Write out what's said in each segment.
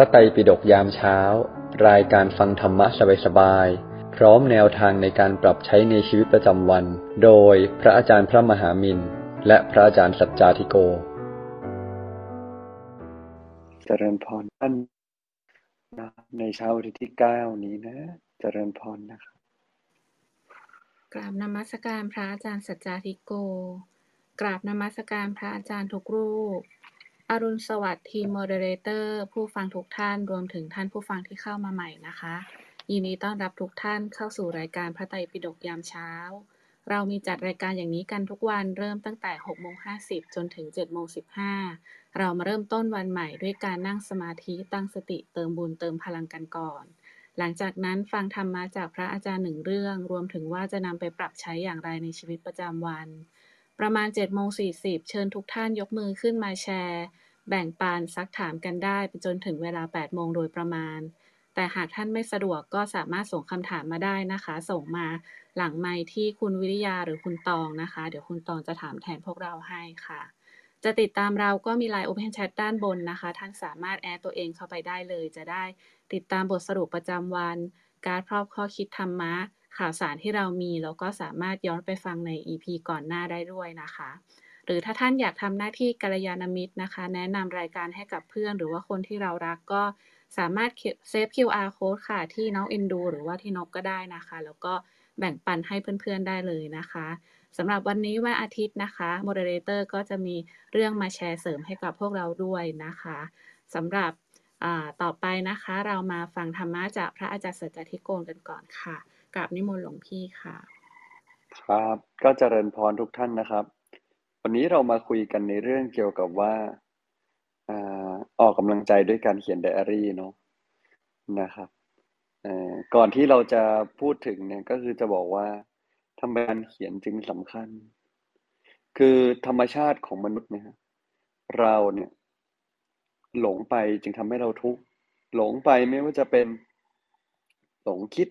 ระไตรปิฎกยามเช้า รายการฟังธรรมะสบายๆ พร้อมแนวทางในการปรับใช้ในชีวิตประจำวัน โดยพระอาจารย์พระมหามินและพระอาจารย์สัจจาธิโก เจริญพรท่านนะในเช้าวันที่เก้านี้นะ เจริญพรนะครับกราบนมัสการพระอาจารย์สัจจาธิโก กราบนมัสการพระอาจารย์ทุกรูป อรุณสวัสดิ์ทีม moderator ผู้ฟังทุกท่านรวมถึงท่านผู้ฟังที่เข้ามาใหม่นะคะ ยินดีต้อนรับทุกท่านเข้าสู่รายการพระไตรปิฎกยามเช้า เรามีจัดรายการอย่างนี้กันทุกวันเริ่มตั้งแต่6โมง50 จนถึง7โมง15 เรามาเริ่มต้นวันใหม่ด้วยการนั่งสมาธิตั้งสติเติมบุญเติมพลังกันก่อน หลังจากนั้นฟังธรรมะจากพระอาจารย์หนึ่งเรื่อง รวมถึงว่าจะนำไปปรับใช้อย่างไรในชีวิตประจำวัน ประมาณ7โมง40 เชิญทุกท่านยกมือขึ้นมาแชร์ แบ่งปันซักถามกันได้ไปจนถึงเวลา8โมงโดยประมาณ แต่หากท่านไม่สะดวกก็สามารถส่งคำถามมาได้นะคะ ส่งมาหลังไมค์ที่คุณวิริยาหรือคุณตองนะคะ เดี๋ยวคุณตองจะถามแทนพวกเราให้ค่ะ จะติดตามเราก็มี Line Open Chat ด้านบนนะคะ ท่านสามารถแอดตัวเองเข้าไปได้เลย จะได้ติดตามบทสรุปประจำวัน การพรอบข้อคิดธรรมะ ข่าวสารที่เรามีแล้วก็สามารถย้อนไปฟังใน EP ก่อนหน้าได้ด้วยนะคะ หรือถ้าท่านอยากทำหน้าที่กัลยาณมิตรนะคะ แนะนำรายการให้กับเพื่อน หรือว่าคนที่เรารักก็สามารถ save QR code ค่ะ ที่น้องเอ็นดู หรือว่าที่นกก็ได้นะคะ แล้วก็แบ่งปันให้เพื่อนๆได้เลยนะคะสำหรับวันนี้วันอาทิตย์นะคะ moderator ก็จะมีเรื่องมาแชร์เสริมให้กับพวกเราด้วยนะคะสำหรับต่อไปนะคะ เรามาฟังธรรมะจากพระอาจารย์เสัจจทิโกนกันก่อนค่ะ ราบนิมนต์หลวงพี่ค่ะ ครับก็เจริญพรทุกท่านนะครับ วันนี้เรามาคุยกันในเรื่องเกี่ยวกับว่าออกกำลังใจด้วยการเขียนไดอารี่เนาะนะครับก่อนที่เราจะพูดถึงเนี่ยก็คือจะบอกว่าทำไมการเขียนจึงสำคัญ คือธรรมชาติของมนุษย์เนี่ยเราเนี่ยหลงไปจึงทำให้เราทุกข์หลงไปไม่ว่าจะเป็นหลงคิด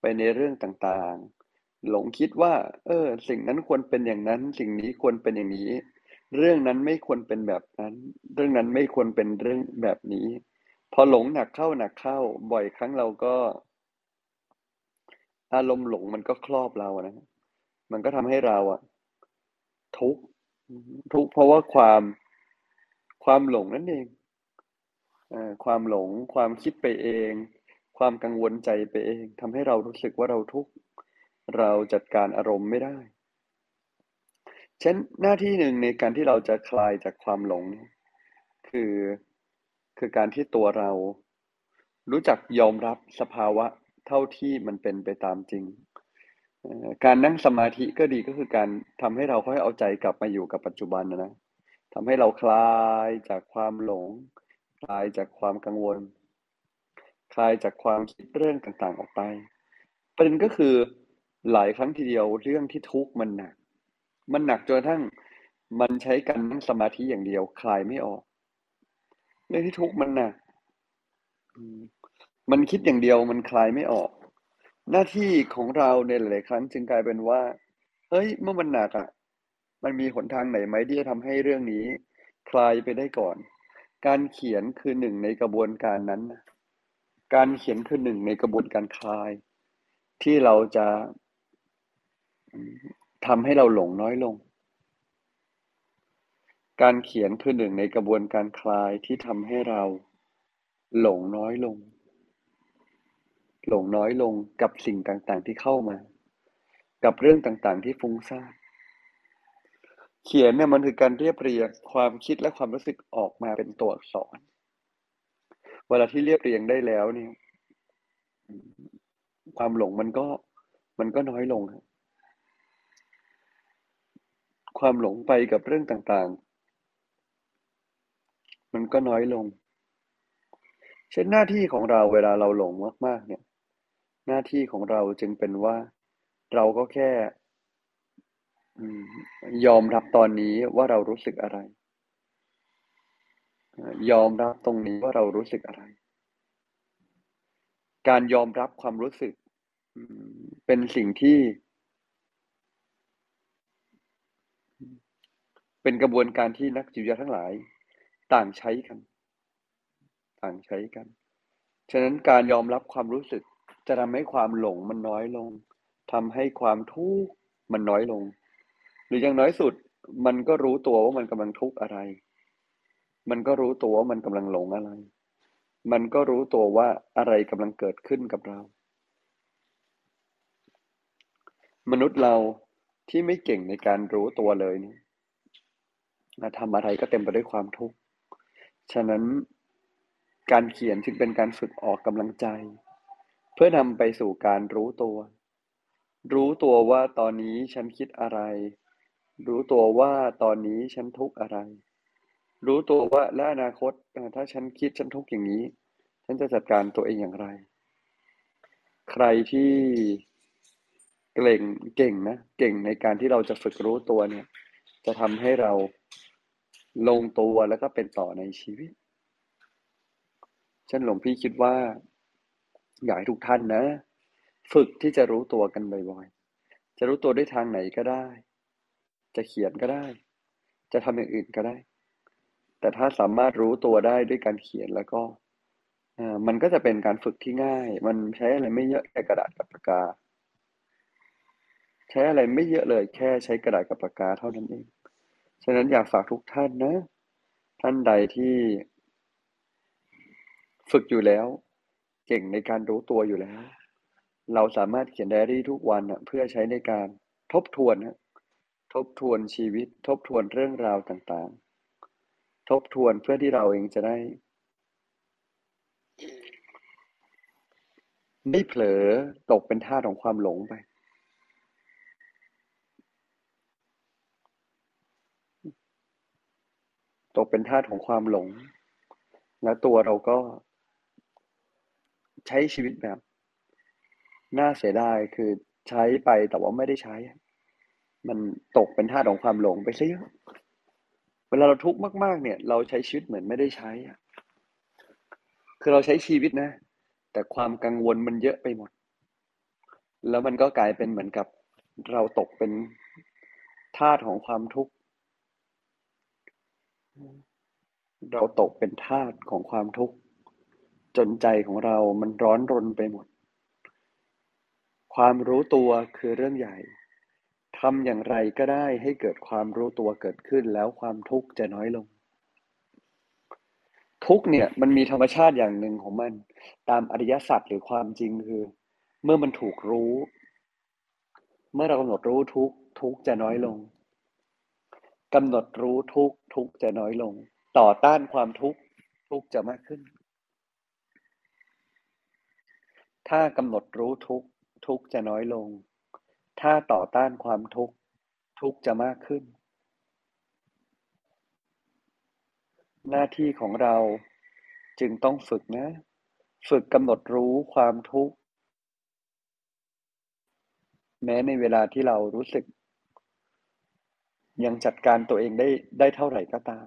ไปในเรื่องต่างๆ หลงคิดว่า เออ สิ่งนั้นควรเป็นอย่างนั้น สิ่งนี้ควรเป็นอย่างนี้ เรื่องนั้นไม่ควรเป็นแบบนั้น เรื่องนั้นไม่ควรเป็นเรื่องแบบนี้ พอหลงหนักเข้าหนักเข้า บ่อยครั้งเราก็ อารมณ์หลงมันก็ครอบเรานะมันก็ทำให้เราอะทุกข์ทุกข์เพราะว่าความความหลงนั่นเองอความหลงความคิดไปเอง ความกังวลใจไปเองทำให้เรารู้สึกว่าเราทุกข์เราจัดการอารมณ์ไม่ได้เช่นหน้าที่หนึ่งในการที่เราจะคลายจากความหลงคือคือการที่ตัวเรา รู้จักยอมรับสภาวะเท่าที่มันเป็นไปตามจริง การนั่งสมาธิก็ดีก็คือการทำให้เราค่อยเอาใจกลับมาอยู่กับปัจจุบันนะนะทำให้เราคลายจากความหลง คลายจากความกังวล คลายจากความคิดเรื่องต่างๆออกไป ประเด็นก็คือหลายครั้งทีเดียวเรื่องที่ทุกข์มันหนัก มันหนักจนทั้งมันใช้การนั่งสมาธิอย่างเดียว คลายไม่ออกเรื่องที่ทุกข์มันหนักมันคิดอย่างเดียวมันคลายไม่ออก หน้าที่ของเราในหลาย ๆ ครั้งจึงกลายเป็นว่าเฮ้ยเมื่อมันหนักอะ มันมีหนทางไหนไหมที่จะทำให้เรื่องนี้ คลายไปได้ก่อน การเขียนคือหนึ่งในกระบวนการนั้น การเขียนคือหนึ่งในกระบวนการคลาย ที่เราจะทำให้เราหลงน้อยลง การเขียนคือหนึ่งในกระบวนการคลายที่ทำให้เราหลงน้อยลง หลงน้อยลงกับสิ่งต่างๆที่เข้ามา กับเรื่องต่างๆที่ฟุ้งซ่านเขียนเนี่ยมันคือการเรียบเรียงความคิดและความรู้สึกออกมาเป็นตัวอักษร เวลาที่เรียบเรียงได้แล้วเนี่ยความหลงมันก็ มันก็น้อยลงครับความหลงไปกับเรื่องต่างๆ มันก็น้อยลง เช่นหน้าที่ของเราเวลาเราหลงมากๆ เนี่ย หน้าที่ของเราจึงเป็นว่า เราก็แค่ยอมรับตอนนี้ว่าเรารู้สึกอะไร ยอมรับตรงนี้ว่าเรารู้สึกอะไร การยอมรับความรู้สึกเป็นสิ่งที่ เป็นกระบวนการที่นักจิตวิทยาทั้งหลาย ต่างใช้กัน ต่างใช้กัน ฉะนั้นการยอมรับความรู้สึก จะทำให้ความหลงมันน้อยลงทำให้ความทุกข์มันน้อยลง หรืออย่างน้อยสุด มันก็รู้ตัวว่ามันกำลังทุกข์อะไร มันก็รู้ตัวว่ามันกำลังหลงอะไร มันก็รู้ตัวว่าอะไรกำลังเกิดขึ้นกับเรา มนุษย์เราที่ไม่เก่งในการรู้ตัวเลยเนี่ยทำอะไรก็เต็มไปด้วยความทุกข์ ฉะนั้นการเขียนจึงเป็นการฝึกออกกำลังใจ เพื่อนำไปสู่การรู้ตัว รู้ตัวว่าตอนนี้ฉันคิดอะไร รู้ตัวว่าตอนนี้ฉันทุกข์อะไร รู้ตัวว่าและอนาคตถ้าฉันคิดฉันทุกข์อย่างนี้ ฉันจะจัดการตัวเองอย่างไร ใครที่เก่งเก่งนะเก่งในการที่เราจะฝึกรู้ตัวเนี่ย จะทำให้เราลงตัวแล้วก็เป็นต่อในชีวิตฉันหลวงพี่คิดว่า อยากให้ทุกท่านนะ ฝึกที่จะรู้ตัวกันบ่อยๆจะรู้ตัวด้วยทางไหนก็ได้ จะเขียนก็ได้ จะทำอย่างอื่นก็ได้ แต่ถ้าสามารถรู้ตัวได้ด้วยการเขียนแล้วก็มันก็จะเป็นการฝึกที่ง่าย มันใช้อะไรไม่เยอะแค่กระดาษกับปากกา ใช้อะไรไม่เยอะเลย แค่ใช้กระดาษกับปากกาเท่านั้นเอง ฉะนั้นอยากฝากทุกท่านนะ ท่านใดที่ ฝึกอยู่แล้ว เก่งในการรู้ตัวอยู่แล้ว เราสามารถเขียนไดอารี่ทุกวันเพื่อใช้ในการทบทวนนะทบทวนชีวิต ทบทวนเรื่องราวต่างๆ ทบทวนเพื่อที่เราเองจะได้ ไม่เผลอตกเป็นท่าของความหลงไป ตกเป็นท่าของความหลง แล้วตัวเราก็ ใช้ชีวิตแบบ น่าเสียดายคือใช้ไปแต่ว่าไม่ได้ใช้ มันตกเป็นท่าของความหลงไปซะเยอะ เวลาเราทุกข์มาก ๆ เนี่ย เราใช้ชีวิตเหมือนไม่ได้ใช้คือเราใช้ชีวิตนะ แต่ความกังวลมันเยอะไปหมด แล้วมันก็กลายเป็นเหมือนกับเราตกเป็นทาสของความทุกข์ เราตกเป็นทาสของความทุกข์ จนใจของเรามันร้อนรนไปหมด ความรู้ตัวคือเรื่องใหญ่ ทำอย่างไรก็ได้ให้เกิดความรู้ตัวเกิดขึ้นแล้วความทุกข์จะน้อยลง ทุกเนี่ยมันมีธรรมชาติอย่างหนึ่งของมัน ตามอริยสัจหรือความจริงคือ เมื่อมันถูกรู้ เมื่อเรากำหนดรู้ทุกทุกจะน้อยลงกำหนดรู้ทุกทุกจะน้อยลง ต่อต้านความทุกข์ทุกจะมากขึ้น ถ้ากำหนดรู้ทุกทุกจะน้อยลง ถ้าต่อต้านความทุกข์ ทุกจะมากขึ้น หน้าที่ของเราจึงต้องฝึกนะ ฝึกกำหนดรู้ความทุกข์ แม้ในเวลาที่เรารู้สึก ยังจัดการตัวเองได้ได้เท่าไหร่ก็ตาม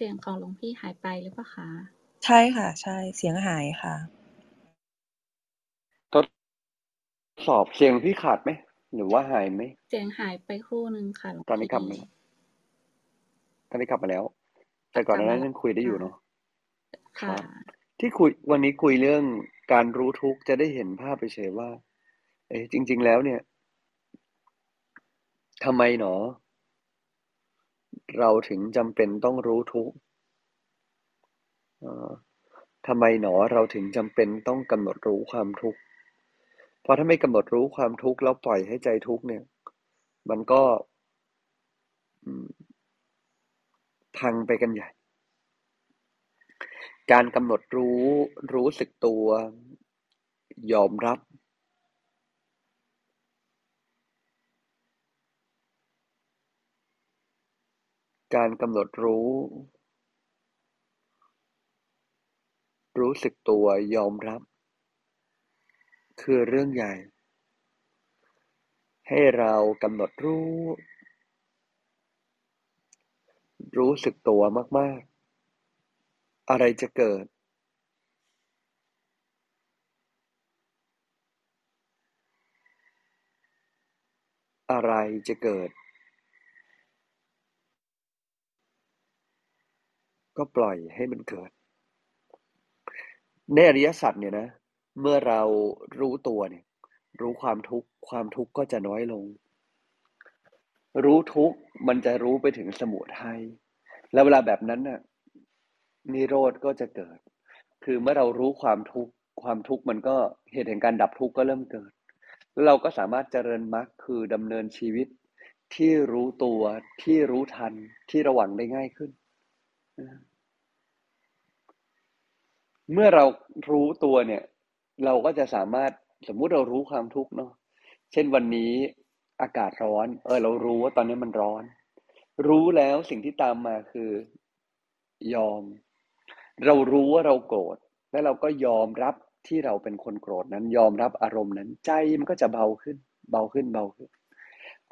สียงของหลวงพี่หายไปหรือเปล่าคะ ใช่ค่ะ ใช่เสียงหายค่ะ ทดสอบเสียงพี่ขาดไหม หรือว่าหายไหม เสียงหายไปครู่หนึ่งค่ะตอนนี้กลับมาตอนนี้กลับมาแล้ว แต่ก่อนหน้านั้นยังคุยได้อยู่เนาะค่ะ ที่คุยวันนี้คุยเรื่องการรู้ทุกจะได้เห็นภาพไปเฉยว่า เอ๊จริง ๆ แล้วเนี่ยทำไมหนอ เราถึงจำเป็นต้องรู้ทุกทำไมหนอเราถึงจำเป็นต้องกำหนดรู้ความทุกข์ เพราะถ้าไม่กำหนดรู้ความทุกข์แล้วปล่อยให้ใจทุกข์เนี่ย มันก็พังไปกันใหญ่ การกำหนดรู้รู้สึกตัว ยอมรับ การกำหนดรู้ รู้สึกตัวยอมรับ คือเรื่องใหญ่ ให้เรากำหนดรู้ รู้สึกตัวมาก ๆ อะไรจะเกิดอะไรจะเกิด ก็ปล่อยให้มันเกิด ในอริยสัจเนี่ยนะ เมื่อเรารู้ตัวเนี่ย รู้ความทุกข์ความทุกข์ก็จะน้อยลง รู้ทุกข์มันจะรู้ไปถึงสมุทัยแล้วเวลาแบบนั้นน่ะนิโรธก็จะเกิด คือเมื่อเรารู้ความทุกข์ความทุกข์มันก็เหตุแห่งการดับทุกข์ก็เริ่มเกิด แล้วเราก็สามารถเจริญมรรคคือดำเนินชีวิตที่รู้ตัวที่รู้ทันที่ระวังได้ง่ายขึ้น เมื่อเรารู้ตัวเนี่ย เราก็จะสามารถสมมุติเรารู้ความทุกข์เนาะเช่นวันนี้อากาศร้อน เออ เรารู้ว่าตอนนี้มันร้อน รู้แล้วสิ่งที่ตามมาคือยอม เรารู้ว่าเราโกรธแล้วเราก็ยอมรับที่เราเป็นคนโกรธนั้น ยอมรับอารมณ์นั้น ใจมันก็จะเบาขึ้น เบาขึ้นเบาขึ้น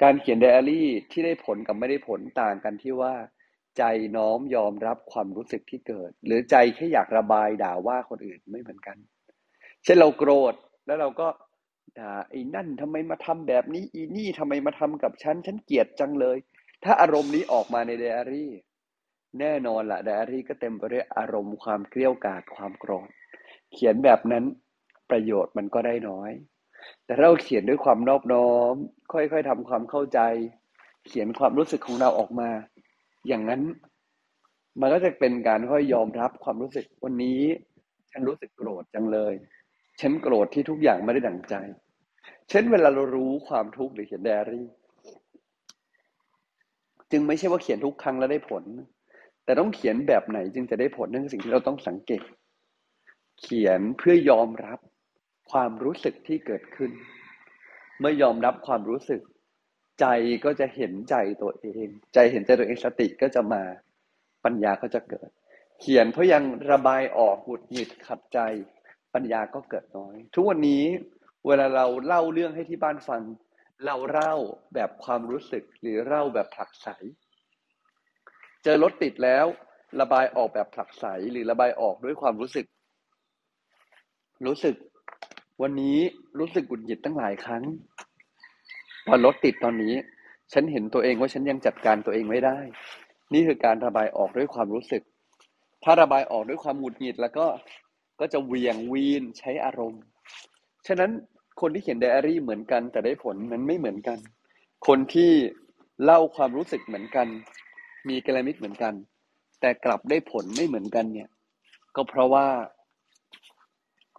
การเขียนไดอารี่ที่ได้ผลกับไม่ได้ผลต่างกันที่ว่า ใจน้อมยอมรับความรู้สึกที่เกิด หรือใจแค่อยากระบายด่าว่าคนอื่นไม่เหมือนกัน เช่นเราโกรธแล้วเราก็ด่าไอ้นั่นทำไมมาทำแบบนี้ อีนี่ทำไมมาทำกับฉันฉันเกลียดจังเลย ถ้าอารมณ์นี้ออกมาในไดอารี่ แน่นอนละไดอารี่ก็เต็มไปด้วยอารมณ์ความเกลี้ยวกาดความโกรธ เขียนแบบนั้นประโยชน์มันก็ได้น้อย แต่เราเขียนด้วยความนอบน้อม ค่อยๆทำความเข้าใจ เขียนความรู้สึกของเราออกมา อย่างนั้น มันก็จะเป็นการค่อยยอมรับความรู้สึกวันนี้ ฉันรู้สึกโกรธจังเลย ฉันโกรธที่ทุกอย่างไม่ได้ดั่งใจ เช่นเวลาเรารู้ความทุกข์หรือเขียนไดอารี่ จึงไม่ใช่ว่าเขียนทุกครั้งแล้วได้ผล แต่ต้องเขียนแบบไหนจึงจะได้ผลนั่นคือสิ่งที่เราต้องสังเกต เขียนเพื่อยอมรับความรู้สึกที่เกิดขึ้น เมื่อยอมรับความรู้สึก ใจก็จะเห็นใจตัวเอง ใจเห็นใจตัวเองสติก็จะมาปัญญาก็จะเกิด เขียนเพราะยังระบายออกหุดหงิดขัดใจ ปัญญาก็เกิดน้อย ทุกวันนี้เวลาเราเล่าเรื่องให้ที่บ้านฟัง เราเล่าแบบความรู้สึกหรือเล่าแบบผลักไสเจอรถติดแล้ว ระบายออกแบบผลักไสหรือระบายออกด้วยความรู้สึก รู้สึก วันนี้รู้สึกกุดหงิดตั้งหลายครั้ง พอรถติดตอนนี้ ฉันเห็นตัวเองว่าฉันยังจัดการตัวเองไม่ได้ นี่คือการระบายออกด้วยความรู้สึก ถ้าระบายออกด้วยความหงุดหงิดแล้วก็ก็จะเวียงวีนใช้อารมณ์ ฉะนั้นคนที่เขียนไดอารี่เหมือนกัน แต่ได้ผลนั้นไม่เหมือนกัน คนที่เล่าความรู้สึกเหมือนกัน มีกระมิดเหมือนกัน แต่กลับได้ผลไม่เหมือนกันเนี่ย ก็เพราะว่า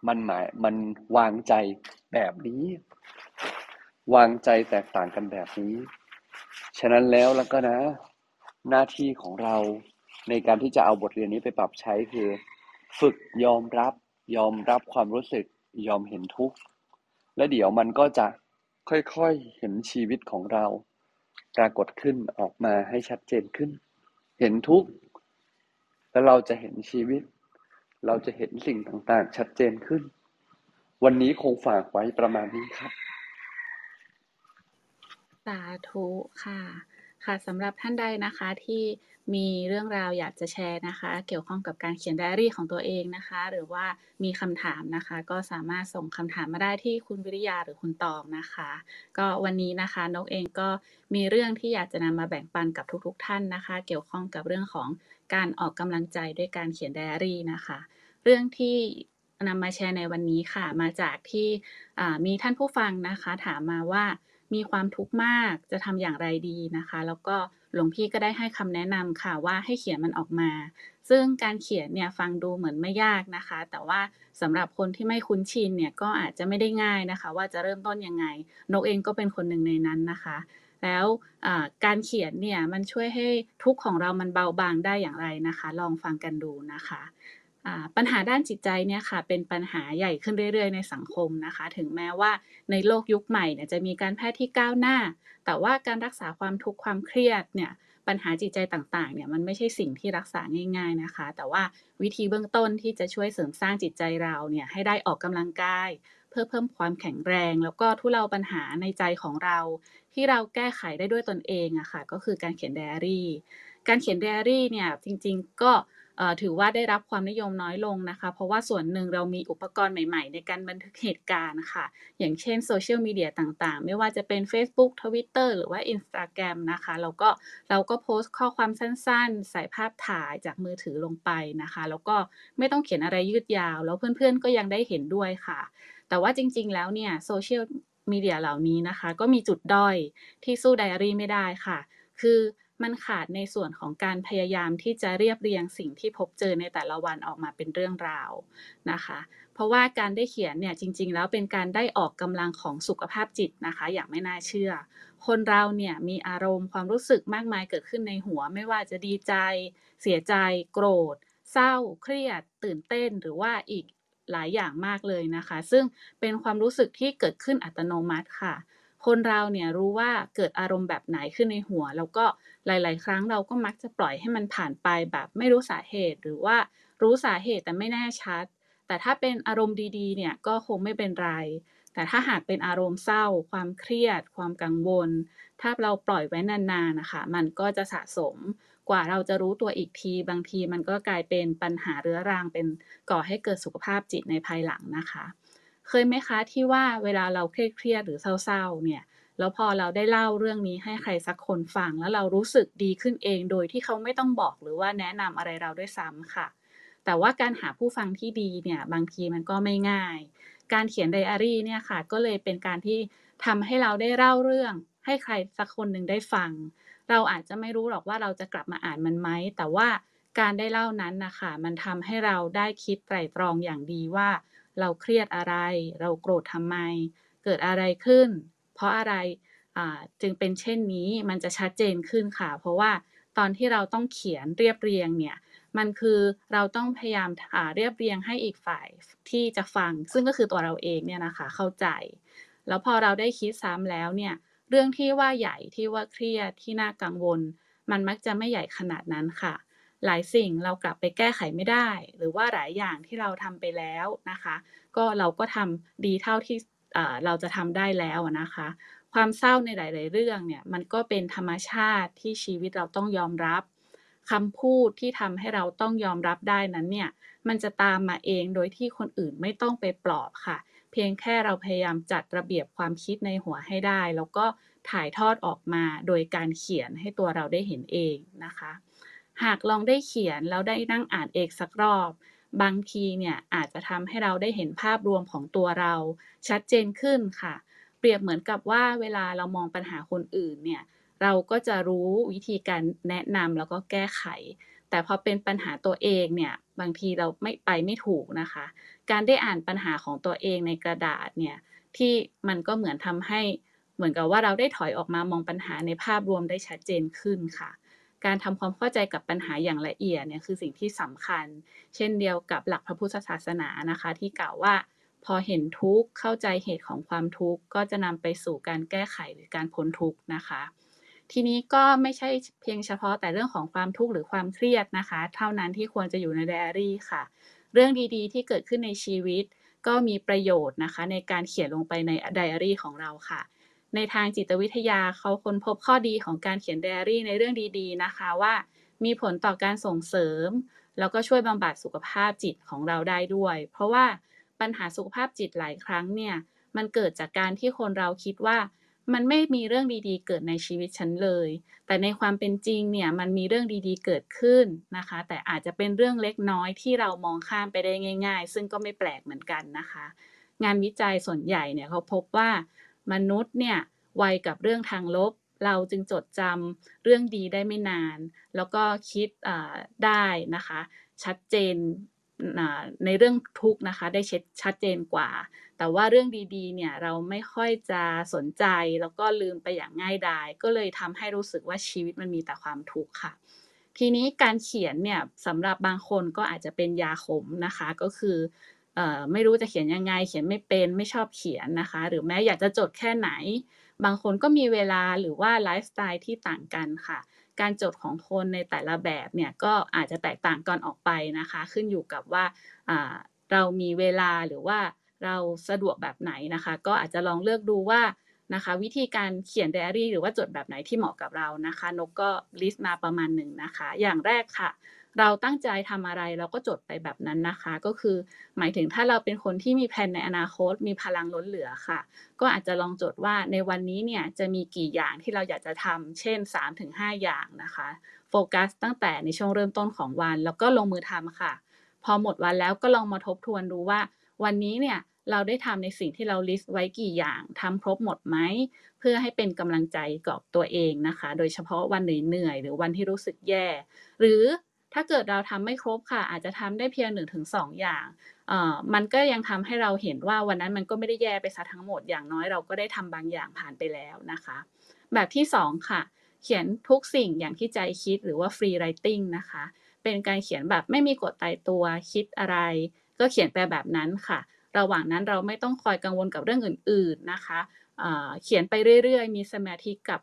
มันหมายมันวางใจแบบนี้ วางใจแตกต่างกันแบบนี้ ฉะนั้นแล้วแล้วก็นะ หน้าที่ของเราในการที่จะเอาบทเรียนนี้ไปปรับใช้คือ ฝึกยอมรับ ยอมรับความรู้สึก ยอมเห็นทุกข์และเดี๋ยวมันก็จะค่อยๆเห็นชีวิตของเรา ปรากฏขึ้นออกมาให้ชัดเจนขึ้น เห็นทุกข์แล้วเราจะเห็นชีวิต เราจะเห็นสิ่งต่างๆ ชัดเจนขึ้น วันนี้คงฝากไว้ประมาณนี้ครับาธุค่ะ ค่ะสำหรับท่านใดนะคะที่มีเรื่องราวอยากจะแชร์นะคะ เกี่ยวข้องกับการเขียนไดอารี่ของตัวเองนะคะ หรือว่ามีคำถามนะคะ ก็สามารถส่งคำถามมาได้ที่คุณวิริยาหรือคุณตองนะคะ ก็วันนี้นะคะนกเองก็มีเรื่องที่อยากจะนำมาแบ่งปันกับทุกๆท่านนะคะ เกี่ยวข้องกับเรื่องของการออกกำลังใจด้วยการเขียนไดอารี่นะคะ เรื่องที่นำมาแชร์ในวันนี้ค่ะ มาจากที่มีท่านผู้ฟังนะคะ ถามมาว่า มีความทุกข์มากจะทำอย่างไรดีนะคะ แล้วก็หลวงพี่ก็ได้ให้คำแนะนำค่ะว่าให้เขียนมันออกมา ซึ่งการเขียนเนี่ยฟังดูเหมือนไม่ยากนะคะ แต่ว่าสำหรับคนที่ไม่คุ้นชินเนี่ยก็อาจจะไม่ได้ง่ายนะคะ ว่าจะเริ่มต้นยังไง นกเองก็เป็นคนหนึ่งในนั้นนะคะ แล้วการเขียนเนี่ยมันช่วยให้ทุกของเรามันเบาบางได้อย่างไรนะคะ ลองฟังกันดูนะคะ ปัญหาด้านจิตใจเนี่ยค่ะเป็นปัญหาใหญ่ขึ้นเรื่อยๆ ในสังคมนะคะ ถึงแม้ว่าในโลกยุคใหม่เนี่ยจะมีการแพทย์ที่ก้าวหน้า แต่ว่าการรักษาความทุกข์ความเครียดเนี่ยปัญหาจิตใจต่างๆเนี่ยมันไม่ใช่สิ่งที่รักษาง่ายๆนะคะ แต่ว่าวิธีเบื้องต้นที่จะช่วยเสริมสร้างจิตใจเราเนี่ยให้ได้ออกกำลังกาย เพื่อเพิ่มความแข็งแรง แล้วก็ทุเลาปัญหาในใจของเรา ที่เราแก้ไขได้ด้วยตนเองอะค่ะก็คือการเขียนไดอารี่ การเขียนไดอารี่เนี่ยจริงๆก็ ถือว่าได้รับความนิยมน้อยลงนะคะ เพราะว่าส่วนหนึ่งเรามีอุปกรณ์ใหม่ๆ ในการบันทึกเหตุการณ์ค่ะ อย่างเช่นโซเชียลมีเดียต่างๆ ไม่ว่าจะเป็น Facebook Twitter หรือว่า Instagram นะคะเราก็เราก็โพสต์ข้อความสั้นๆ ใส่ภาพถ่ายจากมือถือลงไปนะคะ แล้วก็ไม่ต้องเขียนอะไรยืดยาว แล้วเพื่อนๆก็ยังได้เห็นด้วยค่ะ แต่ว่าจริงๆ แล้วเนี่ยโซเชียลมีเดียเหล่านี้นะคะ ก็มีจุดด้อยที่สู้ไดอารี่ไม่ได้ค่ะ คือ มันขาดในส่วนของการพยายามที่จะเรียบเรียงสิ่งที่พบเจอในแต่ละวันออกมาเป็นเรื่องราวนะคะ เพราะว่าการได้เขียนเนี่ยจริง ๆ แล้วเป็นการได้ออกกำลังของสุขภาพจิตนะคะ อย่างไม่น่าเชื่อ คนเราเนี่ยมีอารมณ์ความรู้สึกมากมายเกิดขึ้นในหัว ไม่ว่าจะดีใจ เสียใจ โกรธ เศร้า เครียด ตื่นเต้นหรือว่าอีกหลายอย่างมากเลยนะคะ ซึ่งเป็นความรู้สึกที่เกิดขึ้นอัตโนมัติค่ะ คนเราเนี่ยรู้ว่าเกิดอารมณ์แบบไหนขึ้นในหัว แล้วก็หลาย ๆ ครั้งเราก็มักจะปล่อยให้มันผ่านไปแบบไม่รู้สาเหตุ หรือว่ารู้สาเหตุแต่ไม่แน่ชัด แต่ถ้าเป็นอารมณ์ดี ๆ เนี่ยก็คงไม่เป็นไร แต่ถ้าหากเป็นอารมณ์เศร้า ความเครียด ความกังวล ถ้าเราปล่อยไว้นาน ๆ นะคะ มันก็จะสะสมกว่าเราจะรู้ตัวอีกที บางทีมันก็กลายเป็นปัญหาเรื้อรังเป็นก่อให้เกิดสุขภาพจิตในภายหลังนะคะ เคยไหมคะที่ว่าเวลาเราเครียดหรือเศร้าๆเนี่ยแล้วพอเราได้เล่าเรื่องนี้ให้ใครสักคนฟัง แล้วเรารู้สึกดีขึ้นเอง โดยที่เขาไม่ต้องบอกหรือว่าแนะนำอะไรเราด้วยซ้ำค่ะ แต่ว่าการหาผู้ฟังที่ดีเนี่ยบางทีมันก็ไม่ง่าย การเขียนไดอารี่เนี่ยค่ะก็เลยเป็นการที่ทำให้เราได้เล่าเรื่อง ให้ใครสักคนหนึ่งได้ฟัง เราอาจจะไม่รู้หรอกว่าเราจะกลับมาอ่านมันไหม แต่ว่าการได้เล่านั้นนะคะมันทำให้เราได้คิดไตร่ตรองอย่างดีว่า เราเครียดอะไร เราโกรธทำไม เกิดอะไรขึ้น เพราะอะไรจึงเป็นเช่นนี้มันจะชัดเจนขึ้นค่ะ เพราะว่าตอนที่เราต้องเขียนเรียบเรียงเนี่ยมันคือเราต้องพยายามเรียบเรียงให้อีกฝ่ายที่จะฟัง ซึ่งก็คือตัวเราเองเนี่ยนะคะเข้าใจ แล้วพอเราได้คิดซ้ำแล้วเนี่ยเรื่องที่ว่าใหญ่ที่ว่าเครียดที่น่ากังวล มันมักจะไม่ใหญ่ขนาดนั้นค่ะ หลายสิ่งเรากลับไปแก้ไขไม่ได้ หรือว่าหลายอย่างที่เราทำไปแล้วนะคะ ก็เราก็ทำดีเท่าที่เราจะทำได้แล้วนะคะ ความเศร้าในหลาย ๆ เรื่องเนี่ยมันก็เป็นธรรมชาติที่ชีวิตเราต้องยอมรับคำพูดที่ทำให้เราต้องยอมรับได้นั้นเนี่ยมันจะตามมาเองโดยที่คนอื่นไม่ต้องไปปลอบค่ะ เพียงแค่เราพยายามจัดระเบียบความคิดในหัวให้ได้ แล้วก็ถ่ายทอดออกมาโดยการเขียนให้ตัวเราได้เห็นเองนะคะ หากลองได้เขียนแล้วได้นั่งอ่านเองสักรอบ บางทีเนี่ยอาจจะทำให้เราได้เห็นภาพรวมของตัวเรา ชัดเจนขึ้นค่ะ เปรียบเหมือนกับว่าเวลาเรามองปัญหาคนอื่นเนี่ยเราก็จะรู้วิธีการแนะนำแล้วก็แก้ไข แต่พอเป็นปัญหาตัวเองเนี่ยบางทีเราไม่ไปไม่ถูกนะคะ การได้อ่านปัญหาของตัวเองในกระดาษเนี่ยที่มันก็เหมือนทำให้เหมือนกับว่าเราได้ถอยออกมามองปัญหาในภาพรวมได้ชัดเจนขึ้นค่ะ การทำความเข้าใจกับปัญหาอย่างละเอียดเนี่ยคือสิ่งที่สำคัญ เช่นเดียวกับหลักพระพุทธศาสนานะคะ ที่กล่าวว่าพอเห็นทุกข์เข้าใจเหตุของความทุกข์ก็จะนำไปสู่การแก้ไขหรือการพ้นทุกข์นะคะ ทีนี้ก็ไม่ใช่เพียงเฉพาะแต่เรื่องของความทุกข์หรือความเครียดนะคะ เท่านั้นที่ควรจะอยู่ในไดอารี่ค่ะ เรื่องดีๆ ที่เกิดขึ้นในชีวิต ก็มีประโยชน์นะคะ ในการเขียนลงไปในไดอารี่ของเราค่ะ ในทางจิตวิทยาเขาค้นพบข้อดีของการเขียนไดอารี่ในเรื่องดีๆนะคะว่า มีผลต่อการส่งเสริม แล้วก็ช่วยบำบัดสุขภาพจิตของเราได้ด้วย เพราะว่าปัญหาสุขภาพจิตหลายครั้งเนี่ยมันเกิดจากการที่คนเราคิดว่า มันไม่มีเรื่องดีๆ เกิดในชีวิตฉันเลย แต่ในความเป็นจริงเนี่ยมันมีเรื่องดีๆ เกิดขึ้นนะคะ แต่อาจจะเป็นเรื่องเล็กน้อยที่เรามองข้ามไปได้ง่าย ๆ ซึ่งก็ไม่แปลกเหมือนกันนะคะ งานวิจัยส่วนใหญ่เนี่ยเขาพบว่า มนุษย์เนี่ยไวกับเรื่องทางลบ เราจึงจดจำเรื่องดีได้ไม่นาน แล้วก็คิดได้นะคะ ชัดเจนในเรื่องทุกนะคะได้เช็ดชัดเจนกว่า แต่ว่าเรื่องดีๆเนี่ยเราไม่ค่อยจะสนใจแล้วก็ลืมไปอย่างง่ายดาย ก็เลยทำให้รู้สึกว่าชีวิตมันมีแต่ความทุกข์ค่ะ ทีนี้การเขียนเนี่ยสำหรับบางคนก็อาจจะเป็นยาขมนะคะก็คือ ไม่รู้จะเขียนยังไง เขียนไม่เป็นไม่ชอบเขียนนะคะ หรือแม้อยากจะจดแค่ไหน บางคนก็มีเวลาหรือว่าไลฟ์สไตล์ที่ต่างกันค่ะ การจดของคนในแต่ละแบบเนี่ยก็อาจจะแตกต่างกันออกไปนะคะ ขึ้นอยู่กับว่าเรามีเวลาหรือว่าเราสะดวกแบบไหนนะคะ ก็อาจจะลองเลือกดูว่านะคะ วิธีการเขียนไดอารี่หรือว่าจดแบบไหนที่เหมาะกับเรานะคะ นกก็ลิสต์มาประมาณหนึ่งนะคะ อย่างแรกค่ะ เราตั้งใจทำอะไรเราก็จดไปแบบนั้นนะคะ ก็คือหมายถึงถ้าเราเป็นคนที่มีแผนในอนาคต มีพลังล้นเหลือค่ะ ก็อาจจะลองจดว่าในวันนี้เนี่ยจะมีกี่อย่างที่เราอยากจะทำเช่น 3-5 อย่างนะคะโฟกัสตั้งแต่ในช่วงเริ่มต้นของวัน แล้วก็ลงมือทำค่ะ พอหมดวันแล้วก็ลองมาทบทวนดูว่า วันนี้เนี่ยเราได้ทำในสิ่งที่เราลิสต์ไว้กี่อย่างทำครบหมดไหม เพื่อให้เป็นกำลังใจกับตัวเองนะคะ โดยเฉพาะวันเหนื่อยหรือวันที่รู้สึกแย่ หรือ ถ้าเกิดเราทำไม่ครบค่ะ อาจจะทำได้เพียงหนึ่งถึงสองอย่างมันก็ยังทำให้เราเห็นว่าวันนั้นมันก็ไม่ได้แย่ไปซะทั้งหมดอย่างน้อยเราก็ได้ทำบางอย่างผ่านไปแล้วนะคะ แบบที่สองค่ะ เขียนทุกสิ่งอย่างที่ใจคิดหรือว่า free writing นะคะ เป็นการเขียนแบบไม่มีกฎตายตัวคิดอะไร ก็เขียนไปแบบนั้นค่ะ ระหว่างนั้นเราไม่ต้องคอยกังวลกับเรื่องอื่น ๆนะคะเขียนไปเรื่อยๆ มีสมาธิกับ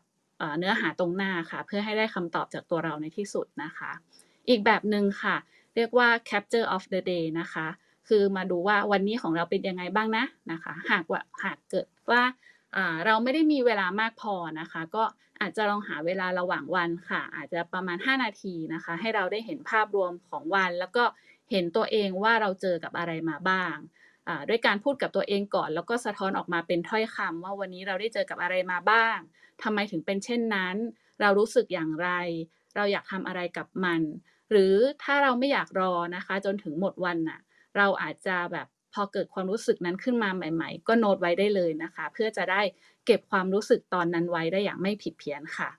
เนื้อหาตรงหน้าค่ะ เพื่อให้ได้คำตอบจากตัวเราในที่สุดนะคะ อีกแบบหนึ่งค่ะ เรียกว่า capture of the day นะคะ คือมาดูว่าวันนี้ของเราเป็นยังไงบ้างนะนะคะ หากว่าหากเกิดว่าเราไม่ได้มีเวลามากพอนะคะ ก็อาจจะลองหาเวลาระหว่างวันค่ะ อาจจะประมาณ 5 นาทีนะคะ ให้เราได้เห็นภาพรวมของวัน แล้วก็เห็นตัวเองว่าเราเจอกับอะไรมาบ้างด้วยการพูดกับตัวเองก่อน แล้วก็สะท้อนออกมาเป็นถ้อยคำว่าวันนี้เราได้เจอกับอะไรมาบ้างทำไมถึงเป็นเช่นนั้น เรารู้สึกอย่างไร เราอยากทำอะไรกับมัน หรือถ้าเราไม่อยากรอนะคะ จนถึงหมดวันน่ะ เราอาจจะแบบพอเกิดความรู้สึกนั้นขึ้นมาใหม่ ๆ ก็โน้ตไว้ได้เลยนะคะ เพื่อจะได้เก็บความรู้สึกตอนนั้นไว้ได้อย่างไม่ผิดเพี้ยนค่ะ